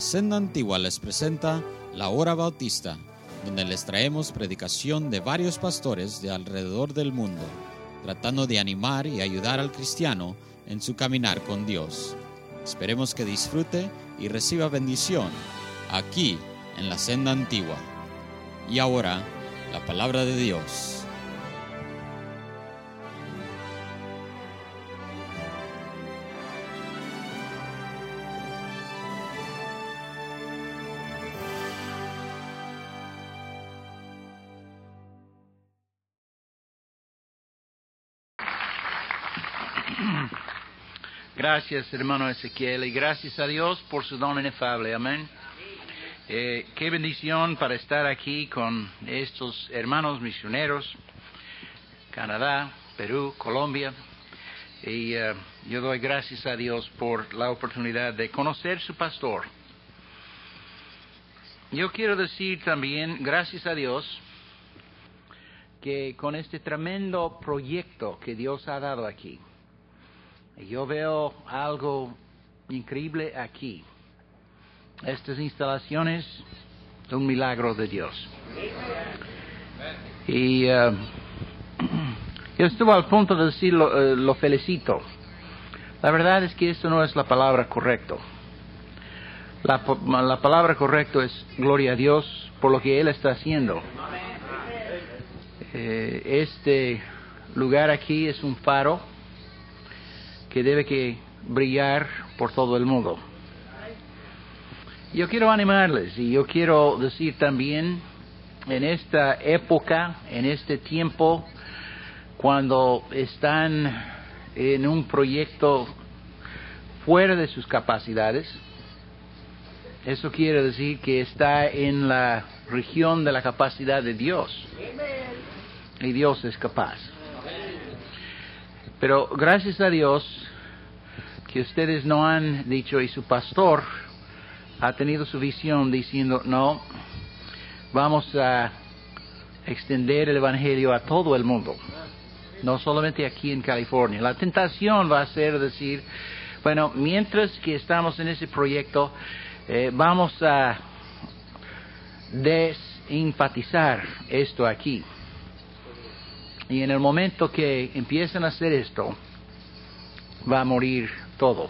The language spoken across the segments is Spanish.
Senda Antigua les presenta La Hora Bautista, donde les traemos predicación de varios pastores de alrededor del mundo, tratando de animar y ayudar al cristiano en su caminar con Dios. Esperemos que disfrute y reciba bendición aquí en la Senda Antigua. Y ahora, la palabra de Dios. Gracias, hermano Ezequiel, y gracias a Dios por su don inefable. Amén. Eh, qué bendición para estar aquí con estos hermanos misioneros, Canadá, Perú, Colombia. Y eh, yo doy gracias a Dios por la oportunidad de conocer su pastor. Yo quiero decir también, gracias a Dios, que con este tremendo proyecto que Dios ha dado aquí, yo veo algo increíble aquí. Estas instalaciones son un milagro de Dios. Y uh, yo estuve al punto de decirlo, uh, lo felicito. La verdad es que esto no es la palabra correcta. La, la palabra correcta es gloria a Dios por lo que Él está haciendo. Eh, este lugar aquí es un faro que debe que brillar por todo el mundo. Yo quiero animarles y yo quiero decir también en esta época, en este tiempo, cuando están en un proyecto fuera de sus capacidades, eso quiere decir que está en la región de la capacidad de Dios. Y Dios es capaz. Pero gracias a Dios que ustedes no han dicho y su pastor ha tenido su visión diciendo, no, vamos a extender el Evangelio a todo el mundo, no solamente aquí en California. La tentación va a ser decir, bueno, mientras que estamos en ese proyecto, eh, vamos a desenfatizar esto aquí. Y en el momento que empiezan a hacer esto, va a morir todo.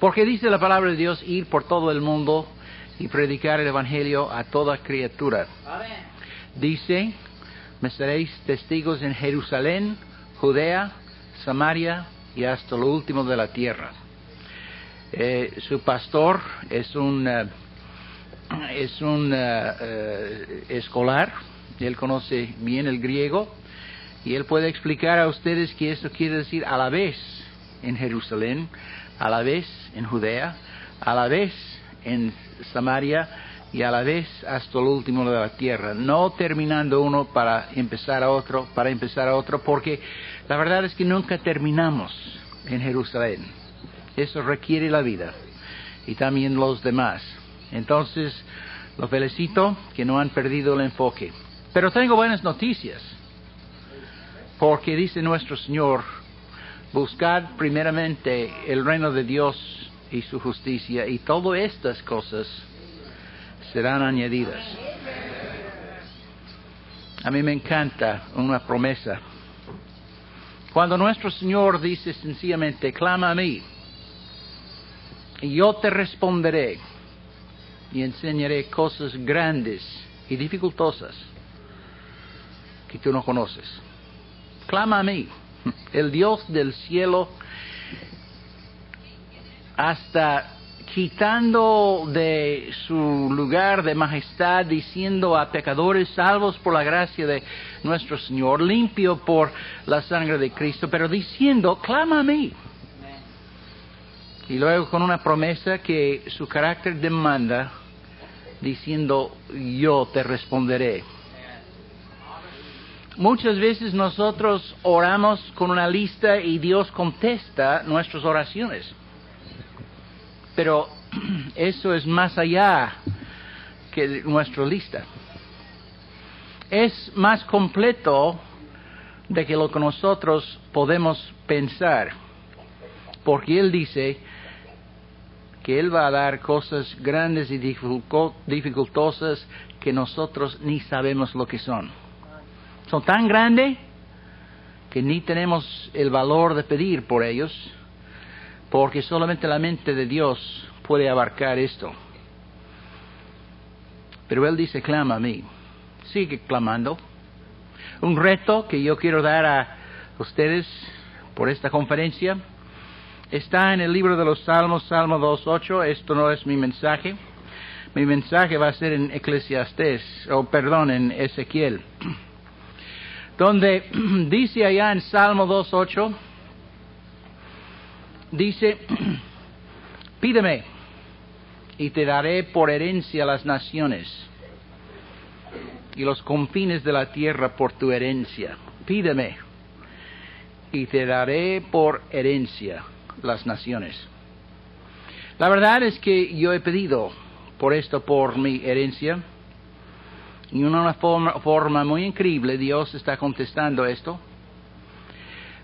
Porque dice la palabra de Dios ir por todo el mundo y predicar el Evangelio a toda criatura. Dice, me seréis testigos en Jerusalén, Judea, Samaria y hasta lo último de la tierra. Eh, su pastor es un, eh, es un uh, escolar él conoce bien el griego y él puede explicar a ustedes que esto quiere decir a la vez en Jerusalén, a la vez en Judea, a la vez en Samaria y a la vez hasta lo último de la tierra, no terminando uno para empezar a otro, para empezar a otro, porque la verdad es que nunca terminamos en Jerusalén. Eso requiere la vida y también los demás. Entonces, los felicito que no han perdido el enfoque. Pero tengo buenas noticias, porque dice nuestro Señor, buscad primeramente el reino de Dios y su justicia, y todas estas cosas serán añadidas. A mí me encanta una promesa. Cuando nuestro Señor dice sencillamente, clama a mí, y yo te responderé y enseñaré cosas grandes y dificultosas que tú no conoces. Clama a mí, el Dios del cielo, hasta quitando de su lugar de majestad, diciendo a pecadores salvos por la gracia de nuestro Señor, limpio por la sangre de Cristo, pero diciendo, clama a mí. Y luego con una promesa que su carácter demanda, diciendo, yo te responderé. Muchas veces nosotros oramos con una lista y Dios contesta nuestras oraciones. Pero eso es más allá que nuestra lista. Es más completo de que lo que nosotros podemos pensar, porque Él dice que Él va a dar cosas grandes y dificultosas que nosotros ni sabemos lo que son. Son tan grandes que ni tenemos el valor de pedir por ellos, porque solamente la mente de Dios puede abarcar esto. Pero Él dice, clama a mí. Sigue clamando. Un reto que yo quiero dar a ustedes por esta conferencia está en el libro de los Salmos, Salmo 2.8. Esto no es mi mensaje. Mi mensaje va a ser en Eclesiastés, o perdón, en Ezequiel donde dice allá en Salmo 2.8, dice, pídeme y te daré por herencia las naciones y los confines de la tierra por tu herencia. Pídeme y te daré por herencia las naciones. La verdad es que yo he pedido por esto, por mi herencia, y una forma, muy increíble Dios está contestando esto.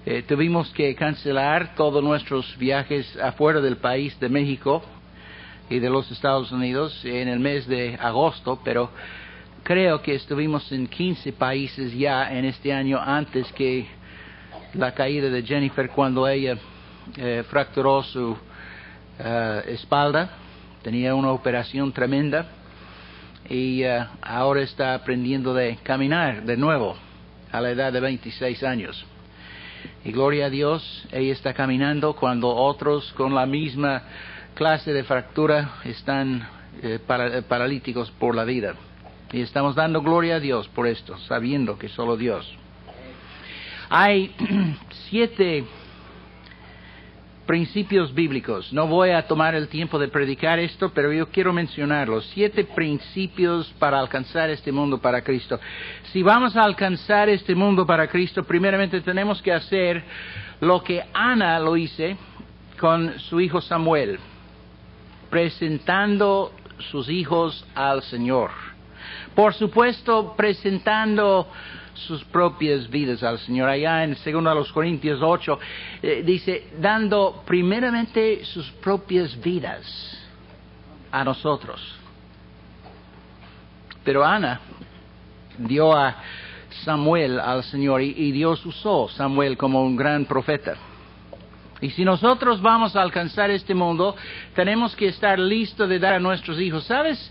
Eh, tuvimos que cancelar todos nuestros viajes afuera del país de México y de los Estados Unidos en el mes de agosto, pero creo que estuvimos en 15 países ya en este año antes que la caída de Jennifer cuando ella eh, fracturó su eh, espalda. Tenía una operación tremenda y ahora está aprendiendo de caminar de nuevo a la edad de 26 años. Y gloria a Dios, ella está caminando cuando otros con la misma clase de fractura están eh, eh, paralíticos por la vida. Y estamos dando gloria a Dios por esto, sabiendo que solo Dios. Hay siete principios bíblicos. No voy a tomar el tiempo de predicar esto, pero yo quiero mencionar los siete principios para alcanzar este mundo para Cristo. Si vamos a alcanzar este mundo para Cristo, primeramente tenemos que hacer lo que Ana lo hice con su hijo Samuel, presentando sus hijos al Señor. Por supuesto, presentando sus propias vidas al Señor. Allá en 2 Corintios 8 eh, dice, dando primeramente sus propias vidas a nosotros. Pero Ana dio a Samuel al Señor y, y Dios usó Samuel como un gran profeta. Y si nosotros vamos a alcanzar este mundo, tenemos que estar listos de dar a nuestros hijos. ¿Sabes?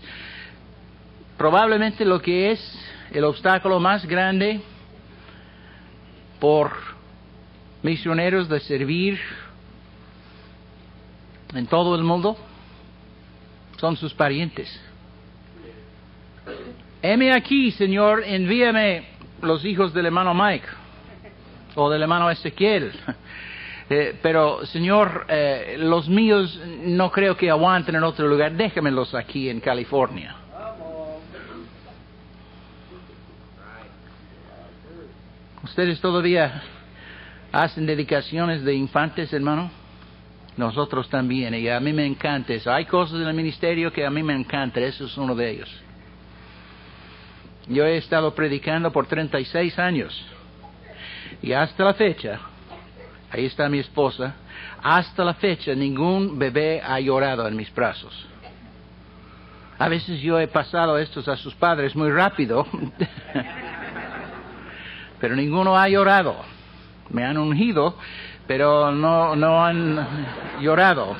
Probablemente lo que es el obstáculo más grande por misioneros de servir en todo el mundo son sus parientes. Heme aquí, Señor, envíame los hijos del hermano Mike o del hermano Ezequiel. Eh, pero, Señor, eh, los míos no creo que aguanten en otro lugar. Déjamelos aquí en California. ¿Ustedes todavía hacen dedicaciones de infantes, hermano? Nosotros también, y a mí me encanta eso. Hay cosas en el ministerio que a mí me encantan, eso es uno de ellos. Yo he estado predicando por 36 años y hasta la fecha, ahí está mi esposa, hasta la fecha ningún bebé ha llorado en mis brazos. A veces yo he pasado estos a sus padres muy rápido. pero ninguno ha llorado. Me han ungido, pero no, no han llorado.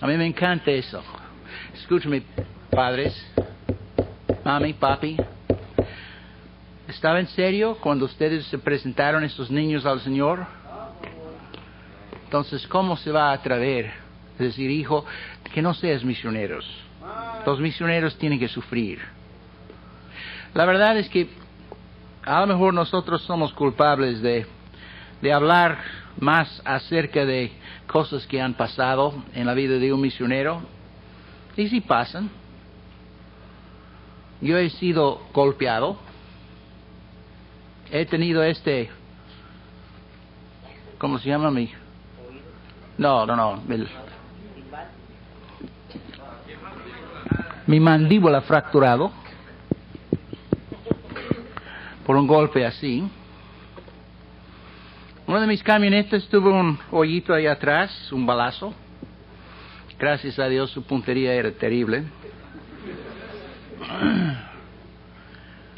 A mí me encanta eso. Escúchame, padres, mami, papi. ¿Estaba en serio cuando ustedes se presentaron estos niños al Señor? Entonces, ¿cómo se va a atrever a decir, hijo, que no seas misioneros? Los misioneros tienen que sufrir. La verdad es que a lo mejor nosotros somos culpables de, de hablar más acerca de cosas que han pasado en la vida de un misionero. Y si pasan. Yo he sido golpeado. He tenido este... ¿Cómo se llama mi? No, no, no. mi mandíbula fracturado por un golpe así. Una de mis camionetas tuvo un hoyito ahí atrás, un balazo. Gracias a Dios su puntería era terrible.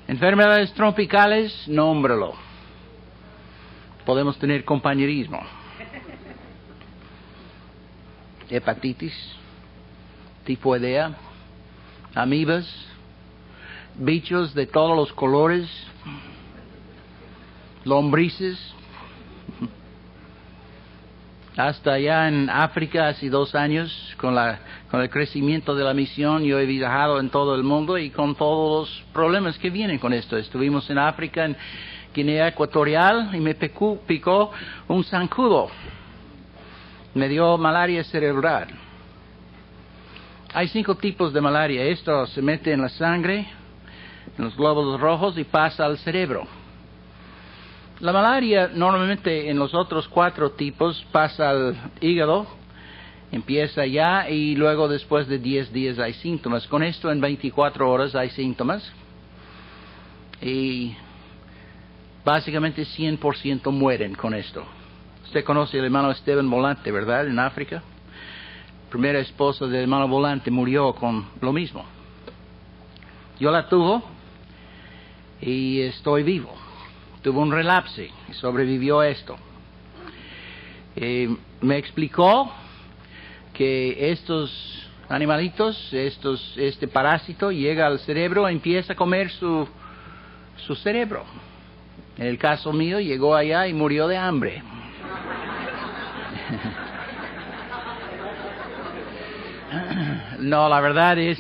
Enfermedades tropicales, nómbralo. Podemos tener compañerismo. Hepatitis, tifoidea, amibas, bichos de todos los colores, lombrices. Hasta allá en África, hace dos años, con, la, con el crecimiento de la misión, yo he viajado en todo el mundo y con todos los problemas que vienen con esto. Estuvimos en África, en Guinea Ecuatorial, y me picó, picó un zancudo. Me dio malaria cerebral. Hay cinco tipos de malaria. Esto se mete en la sangre, en los glóbulos rojos y pasa al cerebro. La malaria normalmente en los otros cuatro tipos pasa al hígado, empieza ya y luego después de 10 días hay síntomas. Con esto en 24 horas hay síntomas y básicamente 100% mueren con esto. Usted conoce al hermano Esteban Volante, ¿verdad? En África. Primera esposa del hermano Volante murió con lo mismo. Yo la tuvo y estoy vivo tuvo un relapse y sobrevivió esto. Eh, me explicó que estos animalitos, estos, este parásito llega al cerebro empieza a comer su, su cerebro. En el caso mío llegó allá y murió de hambre. No, la verdad es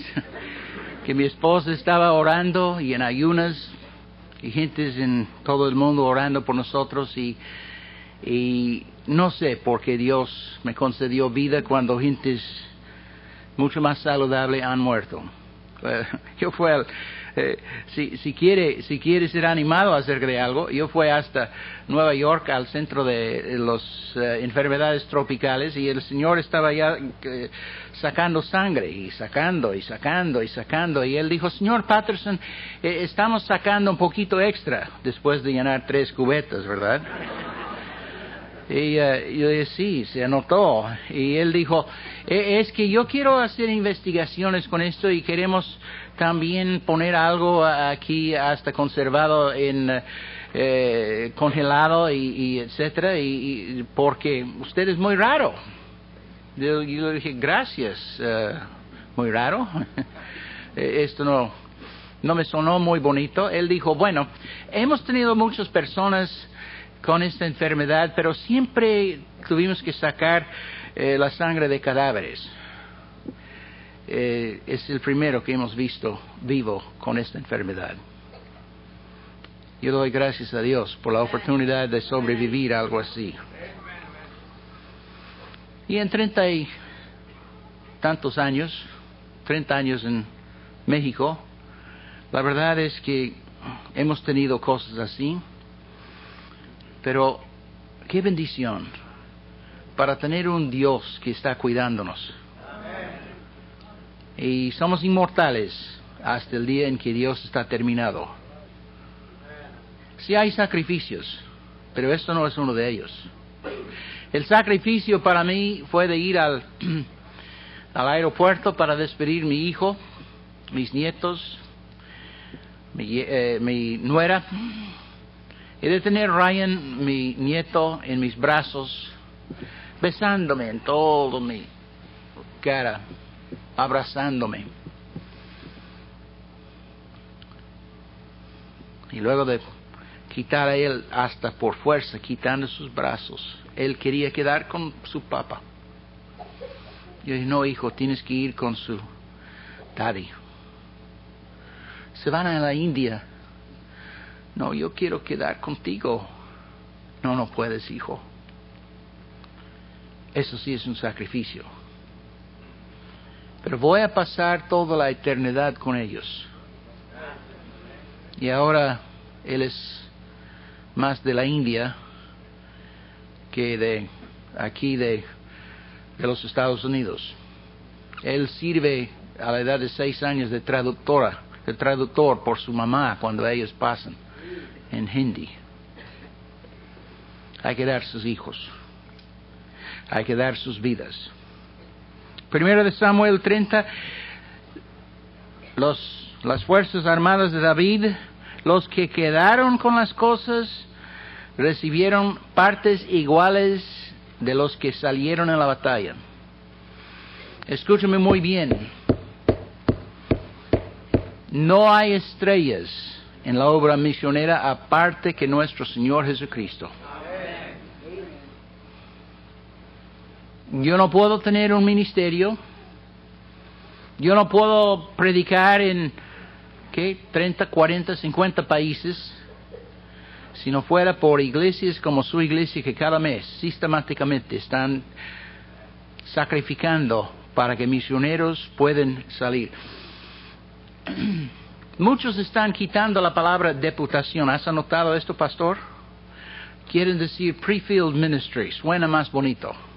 que mi esposa estaba orando y en ayunas y gentes en todo el mundo orando por nosotros y, y no sé por qué Dios me concedió vida cuando gentes mucho más saludables han muerto. Yo fui al, si, si, quiere, si quiere ser animado a hacer de algo, yo fui hasta Nueva York al centro de las eh, enfermedades tropicales y el Señor estaba ya eh, sacando sangre y sacando y sacando y sacando y él dijo, Señor Patterson, estamos sacando un poquito extra después de llenar tres cubetas, ¿verdad? Y yo dije, sí, se anotó. Y él dijo, es que yo quiero hacer investigaciones con esto y queremos también poner algo aquí hasta conservado en eh, congelado y, etcétera y, porque usted es muy raro. Yo, le dije gracias eh, muy raro eh, esto no no me sonó muy bonito. Él dijo bueno hemos tenido muchas personas con esta enfermedad pero siempre tuvimos que sacar la sangre de cadáveres eh, es el primero que hemos visto vivo con esta enfermedad. Yo doy gracias a Dios por la oportunidad de sobrevivir a algo así. Y en treinta y tantos años, treinta años en México, la verdad es que hemos tenido cosas así, pero qué bendición para tener un Dios que está cuidándonos y somos inmortales hasta el día en que Dios está terminado. Sí hay sacrificios, pero esto no es uno de ellos. El sacrificio para mí fue de ir al, al aeropuerto para despedir mi hijo, mis nietos, mi, eh, mi nuera, y de tener Ryan, mi nieto, en mis brazos, besándome en todo mi cara abrazándome. Y luego de quitar a él hasta por fuerza, quitando sus brazos, él quería quedar con su papá. Yo dije, no, hijo, tienes que ir con su daddy. Se van a la India. No, yo quiero quedar contigo. No, no puedes, hijo. Eso sí es un sacrificio pero voy a pasar toda la eternidad con ellos. Y ahora él es más de la India que de aquí de, de los Estados Unidos. Él sirve a la edad de seis años de traductora, de traductor por su mamá cuando ellos pasan en hindi. hay que dar sus hijos, hay que dar sus vidas. Primero de Samuel 30, los, las fuerzas armadas de David, los que quedaron con las cosas, recibieron partes iguales de los que salieron en la batalla. Escúchame muy bien. No hay estrellas en la obra misionera aparte que nuestro Señor Jesucristo. Yo no puedo tener un ministerio. Yo no puedo predicar en ¿qué? 30, 40, 50 países si no fuera por iglesias como su iglesia que cada mes sistemáticamente están sacrificando para que misioneros puedan salir. Muchos están quitando la palabra deputación. ¿Has anotado esto, pastor? Quieren decir pre-field ministry. Suena más bonito.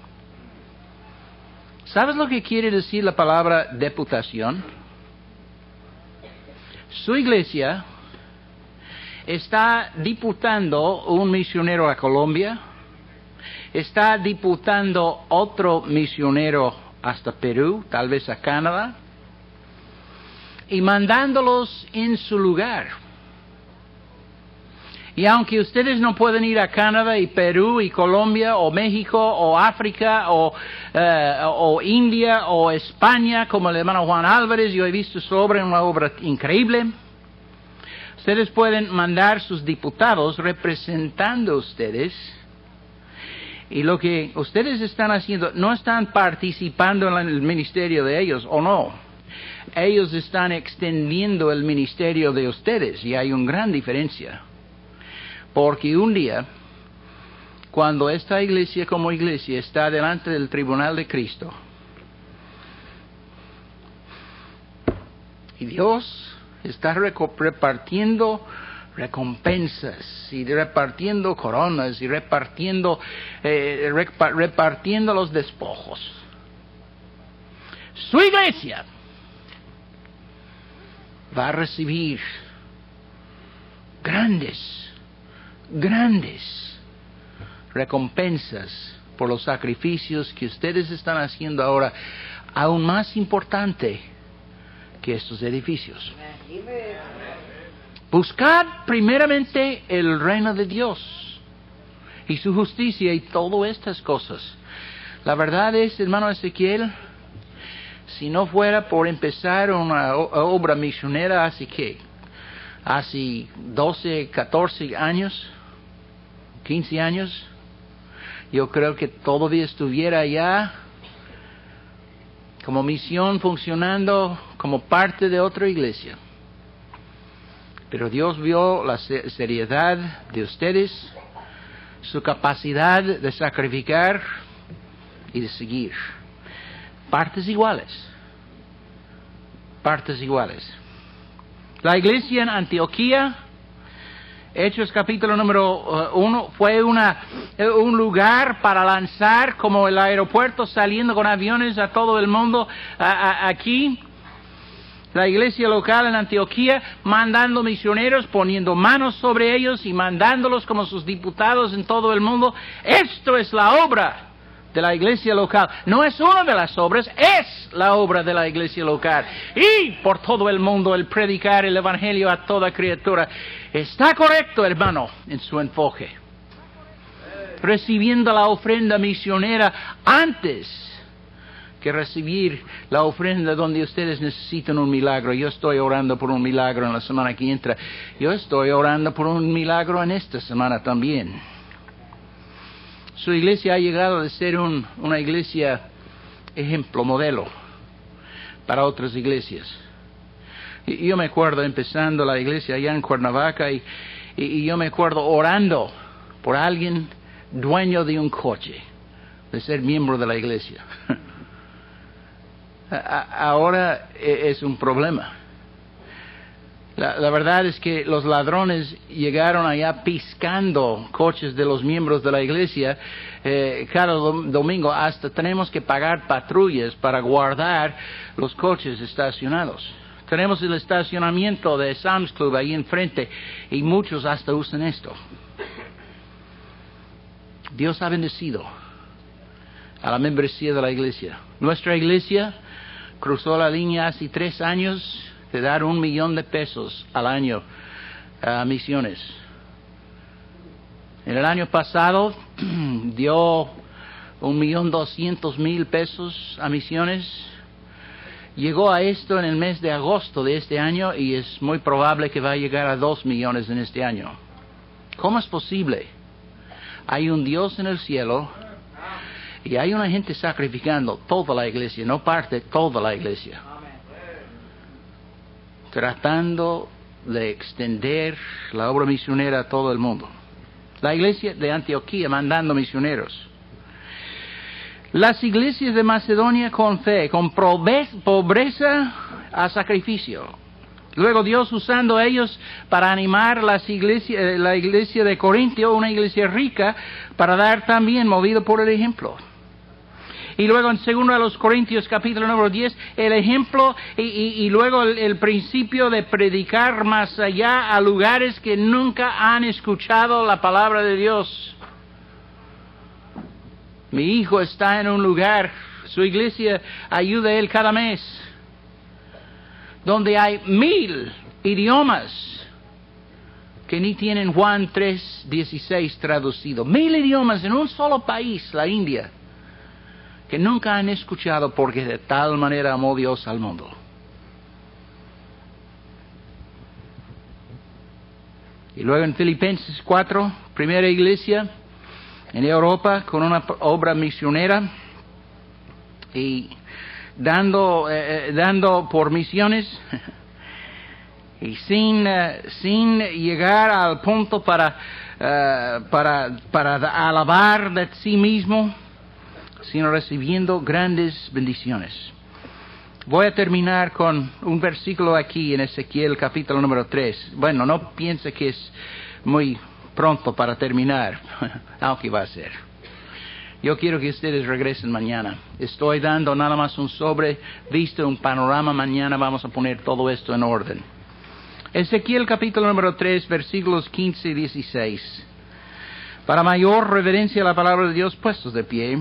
¿Sabes lo que quiere decir la palabra deputación? Su iglesia está diputando un misionero a Colombia, está diputando otro misionero hasta Perú, tal vez a Canadá, y mandándolos en su lugar. Y aunque ustedes no pueden ir a Canadá y Perú y Colombia o México o África o, eh, India o España como el hermano Juan Álvarez, yo he visto su obra, una obra increíble, ustedes pueden mandar sus diputados representando a ustedes y lo que ustedes están haciendo, no están participando en el ministerio de ellos, ¿o no? Ellos están extendiendo el ministerio de ustedes y hay una gran diferencia. Porque un día, cuando esta iglesia como iglesia está delante del tribunal de Cristo, y Dios está repartiendo recompensas y repartiendo coronas y repartiendo, eh, repartiendo los despojos. Su iglesia va a recibir grandes, grandes recompensas por los sacrificios que ustedes están haciendo ahora, aún más importante que estos edificios. Buscad primeramente el reino de Dios y su justicia y todas estas cosas. La verdad es, hermano Ezequiel, si no fuera por empezar una obra misionera hace que, hace 12, 14 años, 15 años, yo creo que todavía estuviera allá como misión funcionando como parte de otra iglesia. Pero Dios vio la seriedad de ustedes, su capacidad de sacrificar y de seguir. Partes iguales. Partes iguales. La iglesia en Antioquía, Hechos capítulo número uh, uno, fue una, eh, un lugar para lanzar como el aeropuerto saliendo con aviones a todo el mundo aquí la iglesia local en Antioquía, mandando misioneros, poniendo manos sobre ellos y mandándolos como sus diputados en todo el mundo. Esto es la obra de la iglesia local. No es una de las obras, es la obra de la iglesia local. Y por todo el mundo el predicar el Evangelio a toda criatura. Está correcto, hermano, en su enfoque. Recibiendo la ofrenda misionera antes que recibir la ofrenda donde ustedes necesitan un milagro. Yo estoy orando por un milagro en la semana que entra. Yo estoy orando por un milagro en esta semana también. Su iglesia ha llegado a ser una iglesia ejemplo, modelo para otras iglesias. Y yo me acuerdo empezando la iglesia allá en Cuernavaca y, y yo me acuerdo orando por alguien dueño de un coche, de ser miembro de la iglesia. ahora e, es un problema. La, verdad es que los ladrones llegaron allá piscando coches de los miembros de la iglesia eh, cada domingo. Hasta tenemos que pagar patrullas para guardar los coches estacionados. Tenemos el estacionamiento de Sam's Club ahí enfrente y muchos hasta usan esto. Dios ha bendecido a la membresía de la iglesia. Nuestra iglesia cruzó la línea hace tres años de dar un millón de pesos al año a misiones. En el año pasado dio un millón doscientos mil pesos a misiones. Llegó a esto en el mes de agosto de este año y es muy probable que va a llegar a dos millones en este año. ¿Cómo es posible? Hay un Dios en el cielo y hay una gente sacrificando toda la iglesia, no parte toda la iglesia. Tratando de extender la obra misionera a todo el mundo. La iglesia de Antioquía mandando misioneros. Las iglesias de Macedonia con fe, con pobreza a sacrificio. Luego Dios usando ellos para animar las iglesias, eh, la iglesia de Corintio, una iglesia rica, para dar también movido por el ejemplo. Y luego en segundo a los Corintios capítulo número 10, el ejemplo y, luego el, principio de predicar más allá a lugares que nunca han escuchado la palabra de Dios. Mi hijo está en un lugar, su iglesia ayuda a él cada mes, donde hay mil idiomas que ni tienen Juan 3.16 traducido. Mil idiomas en un solo país, la India que nunca han escuchado porque de tal manera amó Dios al mundo. Y luego en Filipenses 4, primera iglesia en Europa con una obra misionera y dando, eh, eh, dando por misiones y sin, eh, sin llegar al punto para, para, para alabar de sí mismo sino recibiendo grandes bendiciones. Voy a terminar con un versículo aquí en Ezequiel capítulo número 3. Bueno, no piense que es muy pronto para terminar, aunque va a ser. Yo quiero que ustedes regresen mañana. Estoy dando nada más un sobre, visto un panorama. Mañana vamos a poner todo esto en orden. Ezequiel capítulo número 3, versículos 15 y 16. Para mayor reverencia a la palabra de Dios, puestos de pie.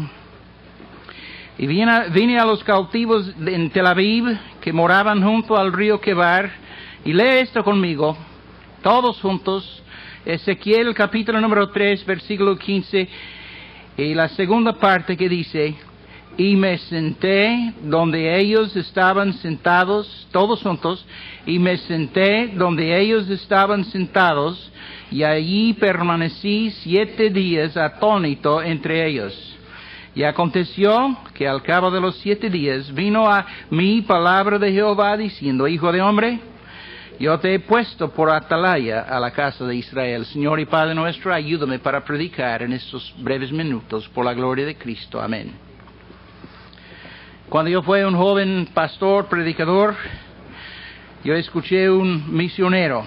Y vine a, los cautivos en Tel Aviv que moraban junto al río Quebar. Y lee esto conmigo, todos juntos. Ezequiel capítulo número 3, versículo 15. Y la segunda parte que dice, y me senté donde ellos estaban sentados, todos juntos, y me senté donde ellos estaban sentados, y allí permanecí siete días atónito entre ellos. Y aconteció que al cabo de los siete días vino a mí palabra de Jehová diciendo, Hijo de hombre, yo te he puesto por atalaya a la casa de Israel. Señor y Padre nuestro, ayúdame para predicar en estos breves minutos por la gloria de Cristo. Amén. Cuando yo fui un joven pastor, predicador, yo escuché un misionero,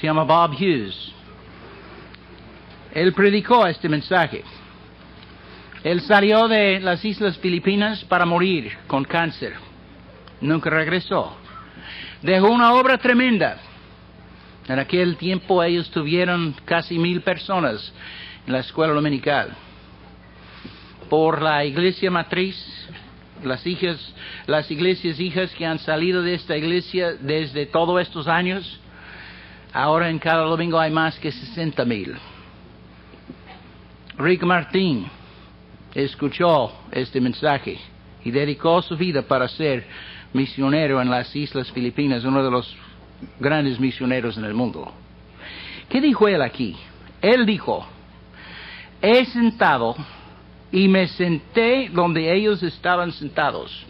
se llama Bob Hughes. Él predicó este mensaje. Él salió de las Islas Filipinas para morir con cáncer. Nunca regresó. Dejó una obra tremenda. En aquel tiempo ellos tuvieron casi mil personas en la escuela dominical. Por la iglesia matriz, las hijas, las iglesias hijas que han salido de esta iglesia desde todos estos años, ahora en cada domingo hay más que 60 mil. Rick Martín, escuchó este mensaje y dedicó su vida para ser misionero en las Islas Filipinas, uno de los grandes misioneros en el mundo. ¿Qué dijo él aquí? Él dijo, he sentado y me senté donde ellos estaban sentados.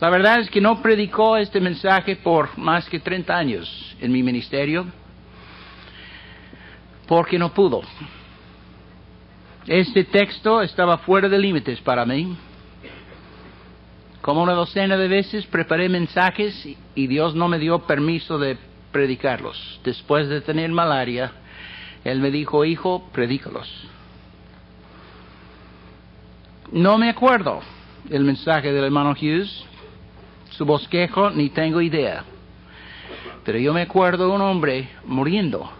La verdad es que no predicó este mensaje por más que 30 años en mi ministerio, porque no pudo. Este texto estaba fuera de límites para mí. Como una docena de veces preparé mensajes y Dios no me dio permiso de predicarlos. Después de tener malaria, Él me dijo, hijo, predícalos. No me acuerdo el mensaje del hermano Hughes, su bosquejo, ni tengo idea. Pero yo me acuerdo de un hombre muriendo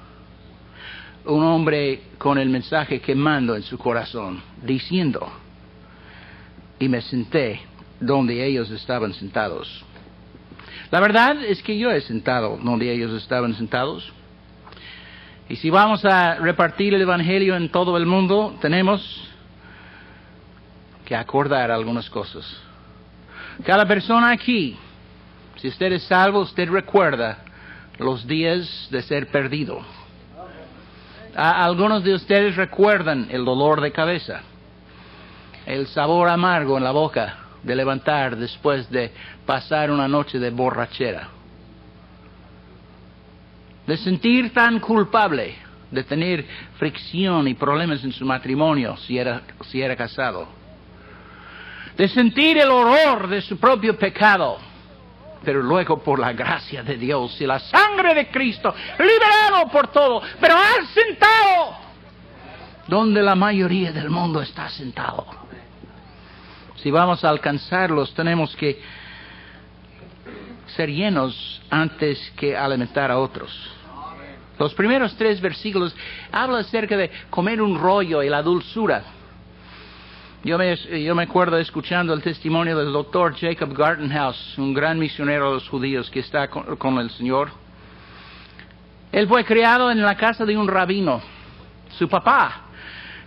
un hombre con el mensaje quemando en su corazón, diciendo, y me senté donde ellos estaban sentados. La verdad es que yo he sentado donde ellos estaban sentados. Y si vamos a repartir el Evangelio en todo el mundo, tenemos que acordar algunas cosas. Cada persona aquí, si usted es salvo, usted recuerda los días de ser perdido. Algunos de ustedes recuerdan el dolor de cabeza, el sabor amargo en la boca de levantar después de pasar una noche de borrachera, de sentir tan culpable, de tener fricción y problemas en su matrimonio si era, si era casado, de sentir el horror de su propio pecado, pero luego por la gracia de Dios y la sangre de Cristo, liberado por todo, pero al sentado donde la mayoría del mundo está sentado. Si vamos a alcanzarlos, tenemos que ser llenos antes que alimentar a otros. Los primeros tres versículos hablan acerca de comer un rollo y la dulzura. Yo me, yo me acuerdo escuchando el testimonio del doctor Jacob Gartenhaus, un gran misionero de los judíos que está con, el Señor. Él fue criado en la casa de un rabino. Su papá,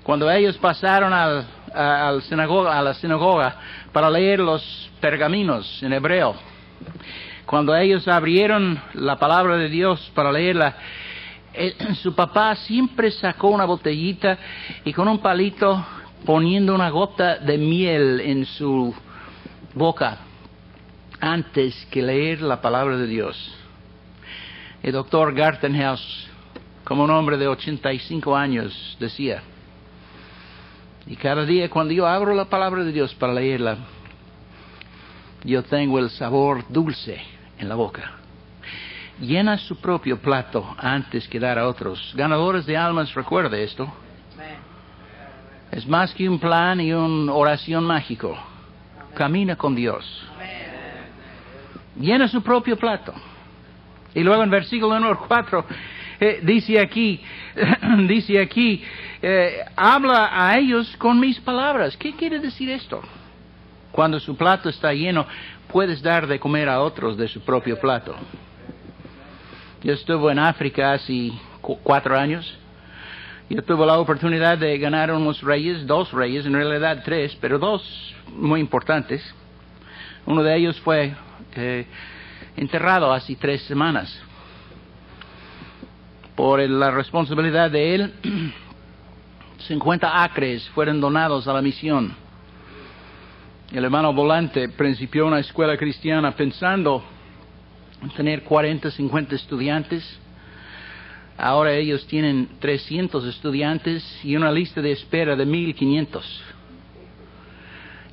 cuando ellos pasaron al, a, sinagoga, a la sinagoga para leer los pergaminos en hebreo. Cuando ellos abrieron la palabra de Dios para leerla, su papá siempre sacó una botellita y con un palito poniendo una gota de miel en su boca antes que leer la palabra de Dios. El doctor Gartenhaus, como un hombre de 85 años, decía, y cada día cuando yo abro la palabra de Dios para leerla, yo tengo el sabor dulce en la boca. Llena su propio plato antes que dar a otros. Ganadores de almas, recuerde esto. Es más que un plan y una oración mágico. Camina con Dios. Llena su propio plato. Y luego en versículo número 4 eh, dice aquí, dice aquí, eh, habla a ellos con mis palabras. ¿Qué quiere decir esto? Cuando su plato está lleno, puedes dar de comer a otros de su propio plato. Yo estuve en África hace cuatro años. Yo tuve la oportunidad de ganar unos reyes, dos reyes, en realidad tres, pero dos muy importantes. Uno de ellos fue eh, enterrado hace tres semanas. Por la responsabilidad de él, 50 acres fueron donados a la misión. El hermano Volante principió una escuela cristiana pensando en tener 40, 50 estudiantes. Ahora ellos tienen 300 estudiantes y una lista de espera de 1500.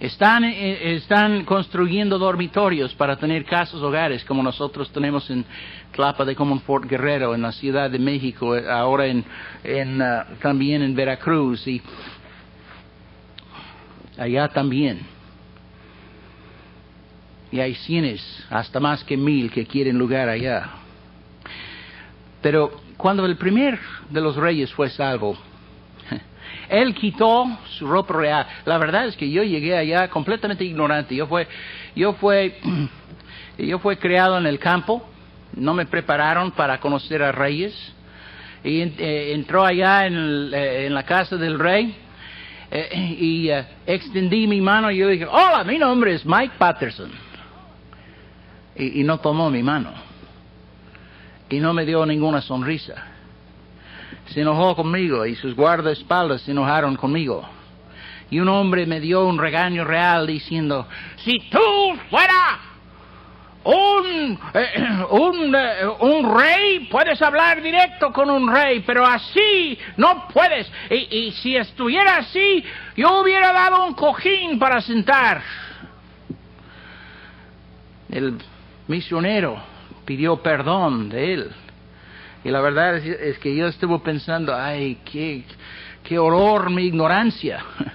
Están, eh, están construyendo dormitorios para tener casas hogares como nosotros tenemos en Tlapa de Fort Guerrero, en la Ciudad de México, eh, ahora en, en uh, también en Veracruz y allá también. Y hay cienes, hasta más que mil, que quieren lugar allá. Pero cuando el primer de los reyes fue salvo, él quitó su ropa real. La verdad es que yo llegué allá completamente ignorante. Yo fue, yo fue, yo fue criado en el campo. No me prepararon para conocer a reyes. Y eh, entró allá en, eh, en, la casa del rey. Eh, y extendí mi mano y yo dije, hola, mi nombre es Mike Patterson. y no tomó mi mano. Y no me dio ninguna sonrisa se enojó conmigo y sus guardaespaldas se enojaron conmigo. Y un hombre me dio un regaño real diciendo, si tú fuera un, eh, un, eh, un, rey, puedes hablar directo con un rey, pero así no puedes. Y, y si estuviera así, yo hubiera dado un cojín para sentar. El misionero pidió perdón de él y la verdad es, que yo estuve pensando, ay, qué, qué horror mi ignorancia.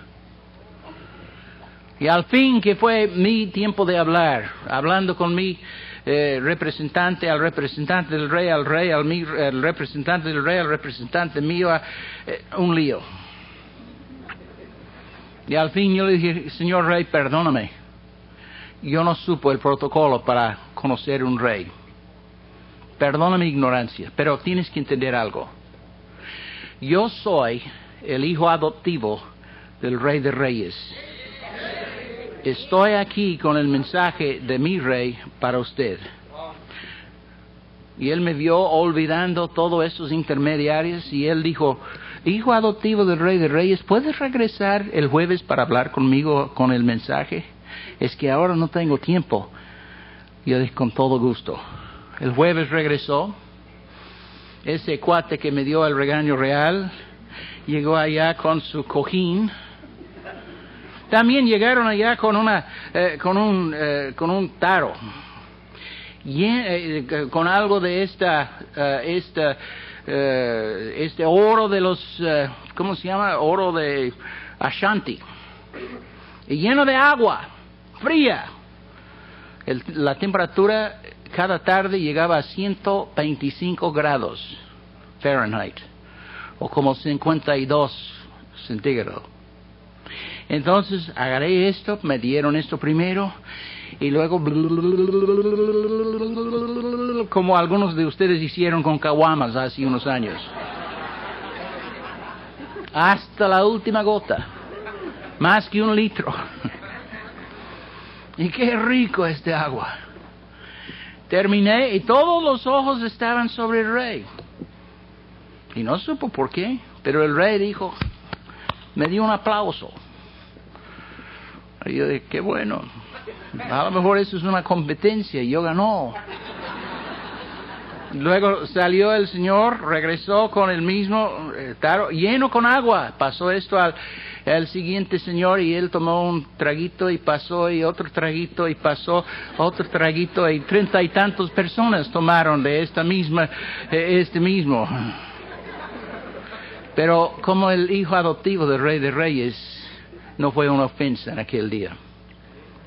Y al fin que fue mi tiempo de hablar, hablando con mi, eh, representante, al representante del rey, al rey, al, mi- al representante del rey, al representante mío, eh, un lío. Y al fin yo le dije, señor rey, perdóname. Yo no supo el protocolo para conocer un rey. Perdona mi ignorancia, pero tienes que entender algo. Yo soy el hijo adoptivo del rey de reyes. Estoy aquí con el mensaje de mi rey para usted. Y él me vio olvidando todos esos intermediarios y él dijo, hijo adoptivo del rey de reyes, ¿puedes regresar el jueves para hablar conmigo con el mensaje? Es que ahora no tengo tiempo. Yo dije, con todo gusto. El jueves regresó. Ese cuate que me dio el regaño real llegó allá con su cojín. También llegaron allá con una eh, con un eh, con un taro Llen- eh, con algo de esta eh, eh, este oro de los eh, cómo se llama oro de Ashanti y lleno de agua fría El- la temperatura cada tarde llegaba a 125 grados Fahrenheit o como 52 centígrados entonces agarré esto, me dieron esto primero y luego como algunos de ustedes hicieron con caguamas hace unos años. Hasta la última gota, más que un litro. Y qué rico este agua. Terminé y todos los ojos estaban sobre el rey. Y no supo por qué, pero el rey dijo, me dio un aplauso. Y yo dije, qué bueno. A lo mejor eso es una competencia y yo ganó. Luego salió el señor, regresó con el mismo eh, taro lleno con agua. Pasó esto al, al siguiente señor y él tomó un traguito y pasó y otro traguito y pasó otro traguito y treinta y tantas personas tomaron de esta misma, este mismo. Pero como el hijo adoptivo del rey de reyes, no fue una ofensa en aquel día.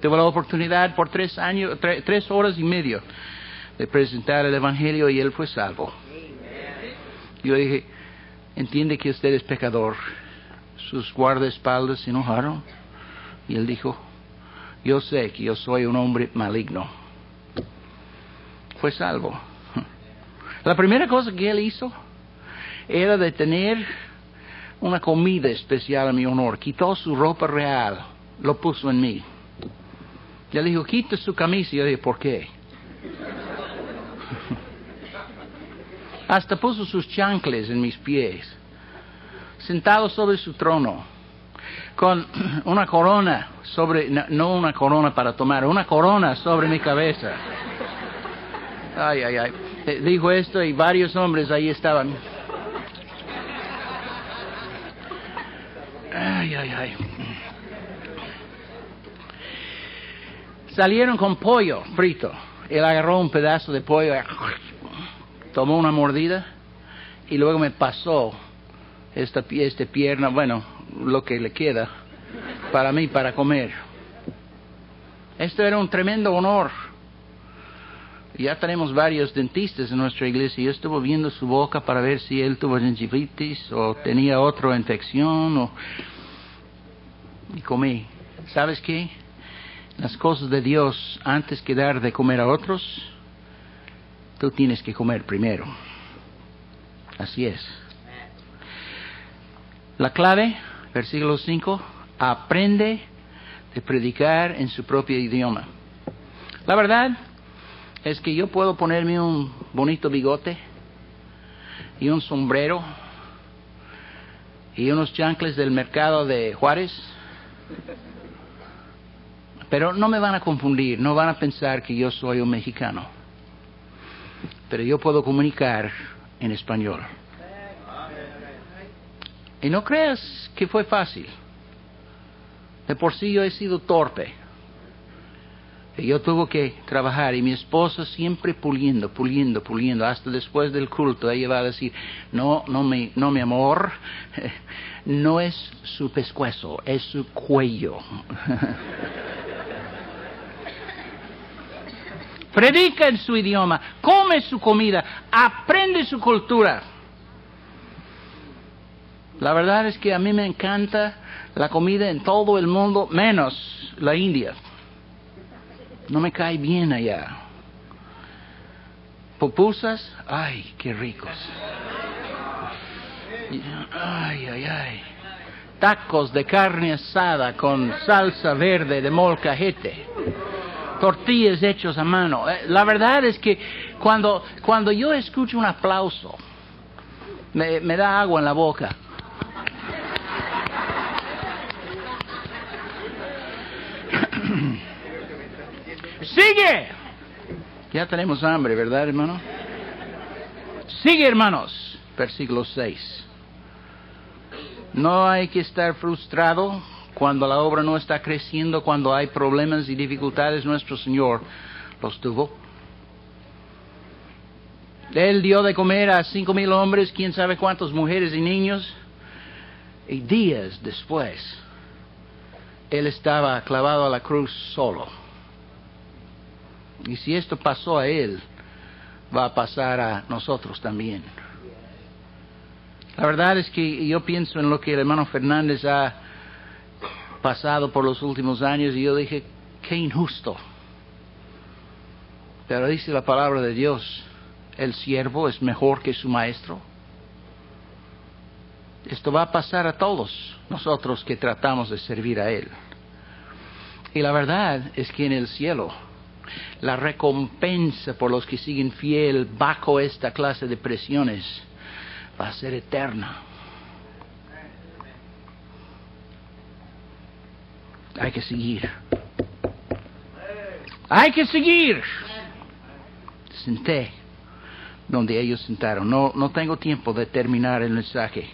Tuve la oportunidad por tres años, tre- tres horas y medio de presentar el Evangelio y él fue salvo. Yo dije, entiende que usted es pecador. Sus guardaespaldas se enojaron y él dijo, yo sé que yo soy un hombre maligno. Fue salvo. La primera cosa que él hizo era de tener una comida especial a mi honor. Quitó su ropa real, lo puso en mí. Y él dijo, quita su camisa. Y yo dije, ¿por qué? Hasta puso sus chancles en mis pies, sentado sobre su trono, con una corona sobre, no, una corona para tomar, una corona sobre mi cabeza. Ay, ay, ay. Eh, Dijo esto y varios hombres ahí estaban. Ay, ay, ay. Salieron con pollo frito. Él agarró un pedazo de pollo, tomó una mordida y luego me pasó esta, esta pierna, bueno, lo que le queda para mí, para comer. Esto era un tremendo honor. Ya tenemos varios dentistas en nuestra iglesia. Yo estuve viendo su boca para ver si él tuvo gingivitis o tenía otra infección. Y comí. ¿Sabes qué? Las cosas de Dios, antes que dar de comer a otros, tú tienes que comer primero. Así es. La clave, versículo 5, aprende de predicar en su propio idioma. La verdad es que yo puedo ponerme un bonito bigote y un sombrero y unos chancles del mercado de Juárez, pero no me van a confundir, no van a pensar que yo soy un mexicano, pero yo puedo comunicar en español. Y no creas que fue fácil. De por sí yo he sido torpe. Y yo tuve que trabajar y mi esposa siempre puliendo, puliendo, puliendo, hasta después del culto. Ella va a decir, no, no mi, no mi amor, no es su pescuezo, es su cuello. predica en su idioma, come su comida, aprende su cultura. La verdad es que a mí me encanta la comida en todo el mundo, menos la India. No me cae bien allá. Pupusas, ay, qué ricos. Ay, ay, ay. Tacos de carne asada con salsa verde de molcajete. Tortillas hechos a mano. Eh, la verdad es que cuando, cuando yo escucho un aplauso, me, me da agua en la boca. Sigue. Ya tenemos hambre, ¿verdad, hermano? Sigue, hermanos. Versículo 6. No hay que estar frustrado cuando la obra no está creciendo, cuando hay problemas y dificultades. Nuestro Señor los tuvo. Él dio de comer a cinco mil hombres, quién sabe cuántas mujeres y niños. Y días después, Él estaba clavado a la cruz solo. Y si esto pasó a Él, va a pasar a nosotros también. La verdad es que yo pienso en lo que el hermano Fernández ha pasado por los últimos años y yo dije, qué injusto. Pero dice la palabra de Dios, el siervo es mejor que su maestro. Esto va a pasar a todos nosotros que tratamos de servir a Él. Y la verdad es que en el cielo la recompensa por los que siguen fiel bajo esta clase de presiones va a ser eterna. Hay que seguir. Hay que seguir. Senté donde ellos sentaron. No, no tengo tiempo de terminar el mensaje.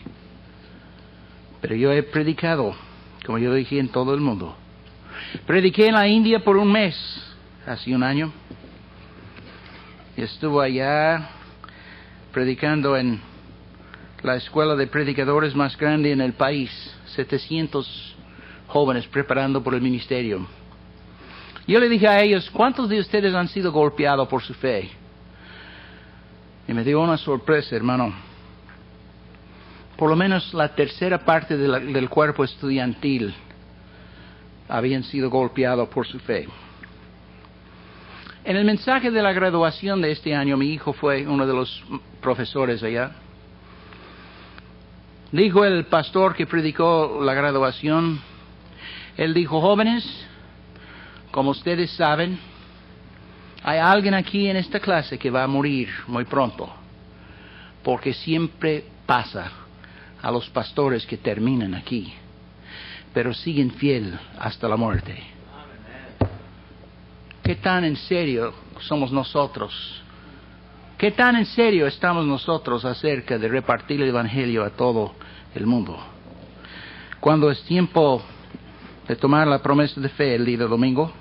Pero yo he predicado, como yo dije, en todo el mundo. Prediqué en la India por un mes hace un año. Estuvo allá predicando en la escuela de predicadores más grande en el país, 700 jóvenes preparando por el ministerio. Yo le dije a ellos, ¿cuántos de ustedes han sido golpeados por su fe? Y me dio una sorpresa, hermano. Por lo menos la tercera parte del cuerpo estudiantil habían sido golpeados por su fe. En el mensaje de la graduación de este año, mi hijo fue uno de los profesores allá. Dijo el pastor que predicó la graduación, él dijo, jóvenes, como ustedes saben, hay alguien aquí en esta clase que va a morir muy pronto, porque siempre pasa a los pastores que terminan aquí, pero siguen fiel hasta la muerte. ¿Qué tan en serio somos nosotros? ¿Qué tan en serio estamos nosotros acerca de repartir el Evangelio a todo el mundo? Cuando es tiempo de tomar la promesa de fe el día de domingo,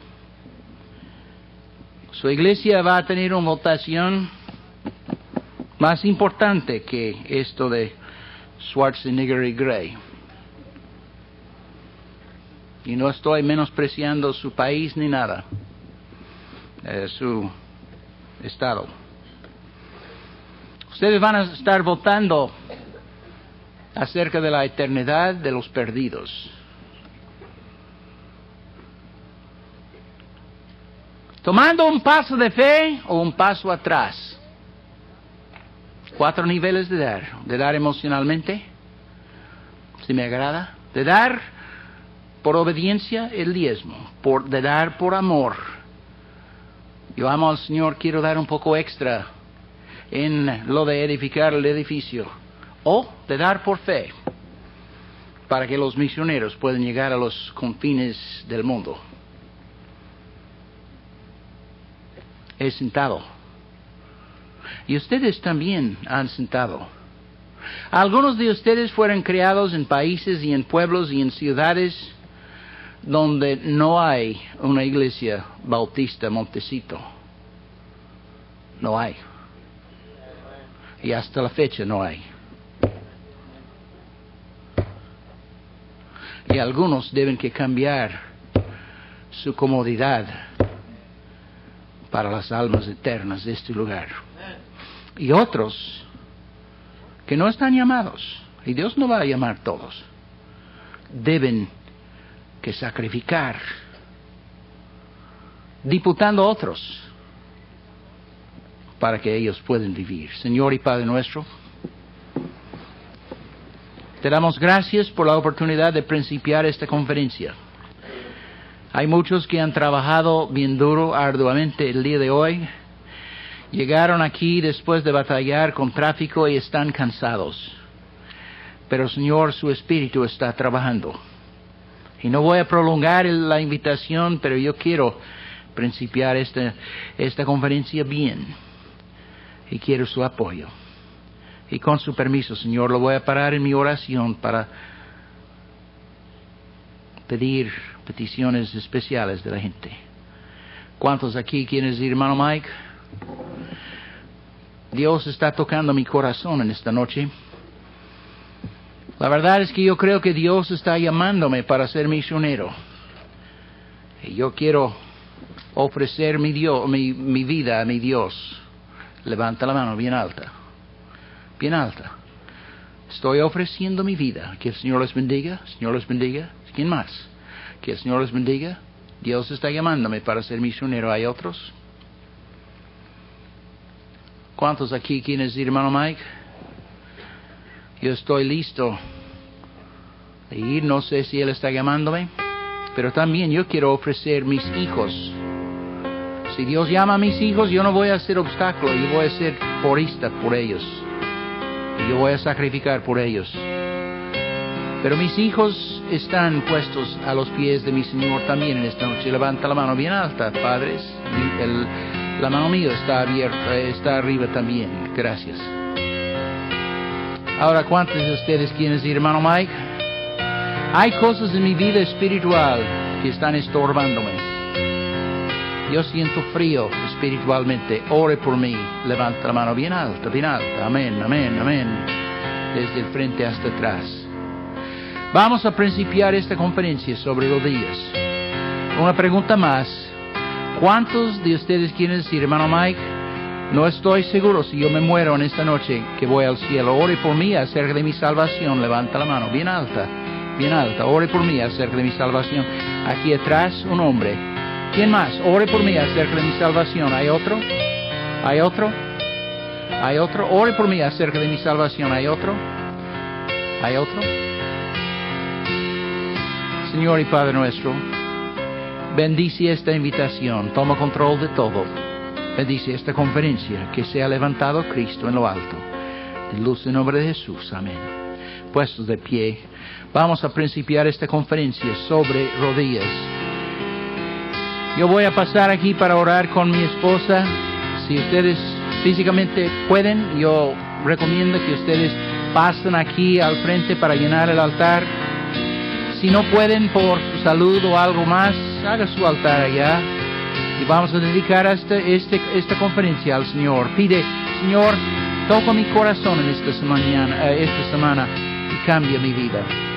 su iglesia va a tener una votación más importante que esto de Schwarzenegger y Gray. Y no estoy menospreciando su país ni nada. Eh, su estado. Ustedes van a estar votando acerca de la eternidad de los perdidos. Tomando un paso de fe o un paso atrás. Cuatro niveles de dar. De dar emocionalmente, si me agrada. De dar por obediencia el diezmo. Por, de dar por amor yo amo al Señor, quiero dar un poco extra en lo de edificar el edificio. O de dar por fe para que los misioneros puedan llegar a los confines del mundo. He sentado. Y ustedes también han sentado. Algunos de ustedes fueron criados en países y en pueblos y en ciudades donde no hay una iglesia bautista Montecito. No hay. Y hasta la fecha no hay. Y algunos deben que cambiar su comodidad para las almas eternas de este lugar. Y otros que no están llamados, y Dios no va a llamar todos, deben que sacrificar, diputando a otros para que ellos puedan vivir. Señor y Padre nuestro, te damos gracias por la oportunidad de principiar esta conferencia. Hay muchos que han trabajado bien duro, arduamente el día de hoy. Llegaron aquí después de batallar con tráfico y están cansados. Pero Señor, su espíritu está trabajando. Y no voy a prolongar la invitación, pero yo quiero principiar esta, esta conferencia bien. Y quiero su apoyo. Y con su permiso, Señor, lo voy a parar en mi oración para pedir peticiones especiales de la gente. ¿Cuántos aquí quieren decir, hermano Mike? Dios está tocando mi corazón en esta noche. La verdad es que yo creo que Dios está llamándome para ser misionero. Y yo quiero ofrecer mi, Dios, mi, mi vida a mi Dios. Levanta la mano bien alta bien alta. Estoy ofreciendo mi vida. Que el Señor les bendiga. Señor les bendiga. ¿Quién más? Que el Señor les bendiga. Dios está llamándome para ser misionero. ¿Hay otros? ¿Cuántos aquí quieren decir, hermano Mike? Yo estoy listo ir. No sé si Él está llamándome. Pero también yo quiero ofrecer mis hijos. Si Dios llama a mis hijos, yo no voy a ser obstáculo. Yo voy a ser porista por ellos yo voy a sacrificar por ellos. Pero mis hijos están puestos a los pies de mi Señor también en esta noche. Levanta la mano bien alta, padres. la mano mía está abierta, está arriba también. Gracias. Ahora, ¿cuántos de ustedes quieren decir, hermano Mike? Hay cosas en mi vida espiritual que están estorbándome. Yo siento frío espiritualmente. Ore por mí. Levanta la mano bien alta, bien alta. Amén, amén, amén. Desde el frente hasta atrás. Vamos a principiar esta conferencia sobre los días. Una pregunta más. ¿Cuántos de ustedes quieren decir, hermano Mike? No estoy seguro si yo me muero en esta noche que voy al cielo. Ore por mí acerca de mi salvación. Levanta la mano bien alta, bien alta. Ore por mí acerca de mi salvación. Aquí atrás un hombre ¿Quién más? Ore por mí acerca de mi salvación. ¿Hay otro? ¿Hay otro? ¿Hay otro? Ore por mí acerca de mi salvación. ¿Hay otro? ¿Hay otro? Señor y Padre nuestro, bendice esta invitación, toma control de todo. Bendice esta conferencia, que sea levantado Cristo en lo alto. En luz en nombre de Jesús. Amén. Puestos de pie, vamos a principiar esta conferencia sobre rodillas. Yo voy a pasar aquí para orar con mi esposa. Si ustedes físicamente pueden, yo recomiendo que ustedes pasen aquí al frente para llenar el altar. Si no pueden por su salud o algo más, haga su altar allá. Y vamos a dedicar este, este, esta conferencia al Señor. Pide, Señor, toca mi corazón en esta semana, eh, esta semana y cambia mi vida.